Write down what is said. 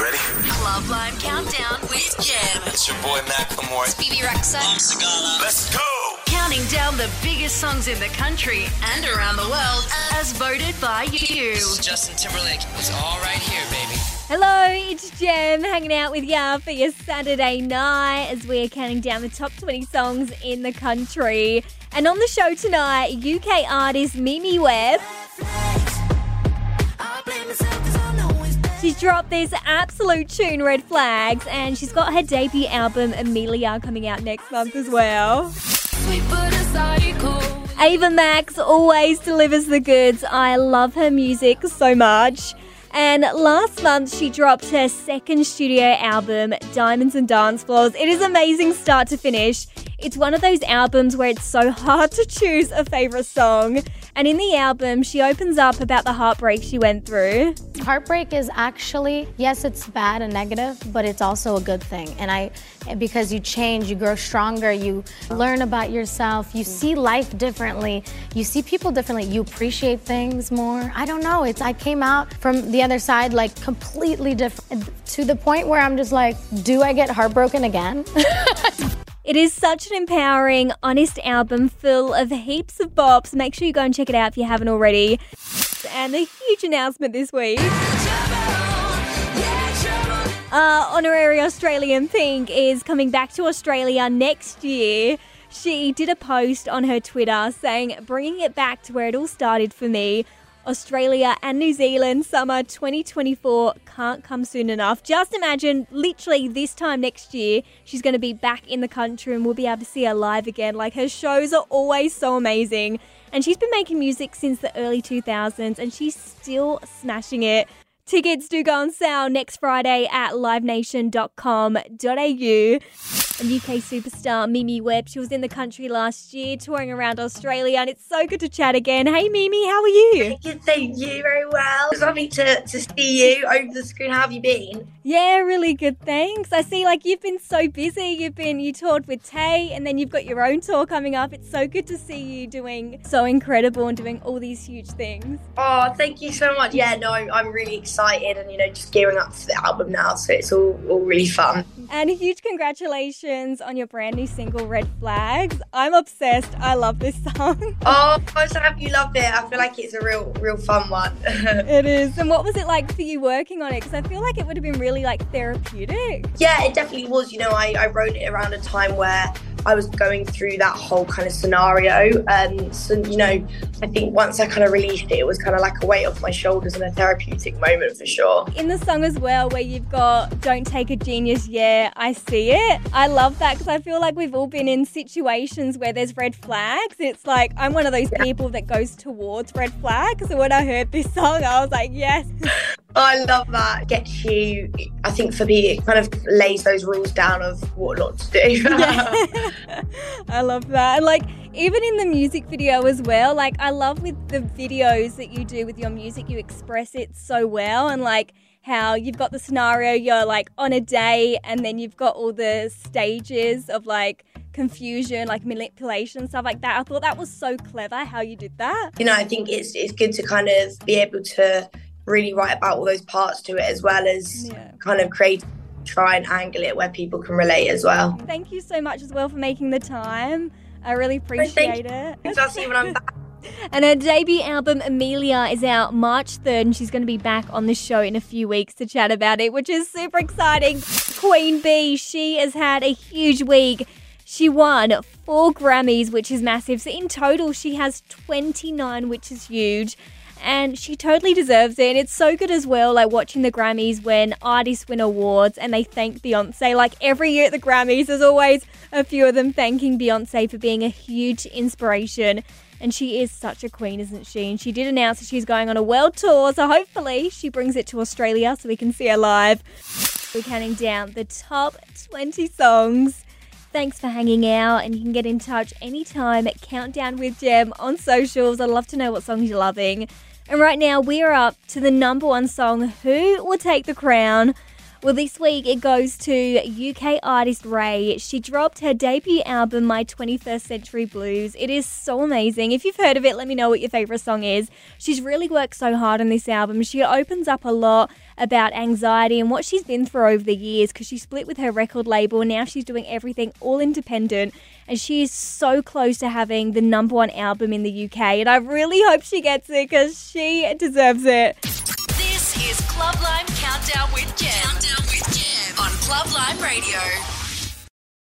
You ready? Club Lime Countdown with Jem. It's your boy Macklemore. Bebe Rexha. Let's go! Counting down the biggest songs in the country and around the world as voted by you. Justin Timberlake. It's all right here, baby. Hello, it's Jem hanging out with ya for your Saturday night as we are counting down the top 20 songs in the country. And on the show tonight, UK artist Mimi Webb. She's dropped this absolute tune, Red Flags, and she's got her debut album, Amelia, coming out next month as well. Ava Max always delivers the goods. I love her music so much. And last month, she dropped her second studio album, Diamonds and Dance Floors. It is amazing start to finish. It's one of those albums where it's so hard to choose a favourite song. And in the album, she opens up about the heartbreak she went through. Heartbreak is actually, yes, it's bad and negative, but it's also a good thing. And I, because you change, you grow stronger, you learn about yourself, you see life differently, you see people differently, you appreciate things more. I don't know. It's I came out from the other side like completely different to the point where I'm just like, do I get heartbroken again? It is such an empowering, honest album full of heaps of bops. Make sure you go and check it out if you haven't already. And a huge announcement this week. Uh, honorary Australian Pink is coming back to Australia next year. She did a post on her Twitter saying, bringing it back to where it all started for me. Australia and New Zealand summer 2024 can't come soon enough. Just imagine, literally this time next year, she's going to be back in the country and we'll be able to see her live again. Like her shows are always so amazing. And she's been making music since the early 2000s and she's still smashing it. Tickets do go on sale next Friday at livenation.com.au. And UK superstar Mimi Webb, she was in the country last year touring around Australia, and it's so good to chat again. Hey Mimi, how are you? Good, thank you. Very well. It's lovely to, to see you over the screen. How have you been? Yeah, really good, thanks. I see like you've been so busy. You've been you toured with Tay and then you've got your own tour coming up. It's so good to see you doing so incredible and doing all these huge things. Oh, thank you so much. Yeah, no, I'm, I'm really excited and you know just gearing up for the album now, so it's all, all really fun. And huge congratulations on your brand new single Red Flags. I'm obsessed. I love this song. Oh, I'm so happy you loved it. I feel like it's a real, real fun one. it is. And what was it like for you working on it? Because I feel like it would have been really like therapeutic. yeah, it definitely was. You know, I, I wrote it around a time where I was going through that whole kind of scenario. And so, you know, I think once I kind of released it, it was kind of like a weight off my shoulders and a therapeutic moment for sure. In the song as well, where you've got Don't Take a Genius, yeah, I see it. I love that because I feel like we've all been in situations where there's red flags. It's like I'm one of those people that goes towards red flags. So when I heard this song, I was like, yes. I love that. Gets you, I think for me, it kind of lays those rules down of what not to do. I love that. And like even in the music video as well, like I love with the videos that you do with your music, you express it so well and like how you've got the scenario, you're like on a day and then you've got all the stages of like confusion, like manipulation, stuff like that. I thought that was so clever how you did that. you know, I think it's it's good to kind of be able to really write about all those parts to it as well as Yeah. kind of create try and angle it where people can relate as well. Thank you so much as well for making the time. I really appreciate it. I'll see you when I'm back. And her debut album, Amelia, is out March 3rd, and she's going to be back on the show in a few weeks to chat about it, which is super exciting. Queen Bee, she has had a huge week. She won four Grammys, which is massive. So in total, she has 29, which is huge. And she totally deserves it. And it's so good as well, like watching the Grammys when artists win awards and they thank Beyonce. Like every year at the Grammys, there's always a few of them thanking Beyonce for being a huge inspiration. And she is such a queen, isn't she? And she did announce that she's going on a world tour, so hopefully she brings it to Australia so we can see her live. We're counting down the top 20 songs. Thanks for hanging out, and you can get in touch anytime at Countdown with Jem on socials. I'd love to know what songs you're loving. And right now, we are up to the number one song Who Will Take the Crown? Well, this week it goes to UK artist Raye. She dropped her debut album, My 21st Century Blues. It is so amazing. If you've heard of it, let me know what your favourite song is. She's really worked so hard on this album. She opens up a lot about anxiety and what she's been through over the years because she split with her record label. Now she's doing everything all independent and she is so close to having the number one album in the UK. And I really hope she gets it because she deserves it. Is Club Lime Countdown with Jem. Countdown with on Club Lime Radio.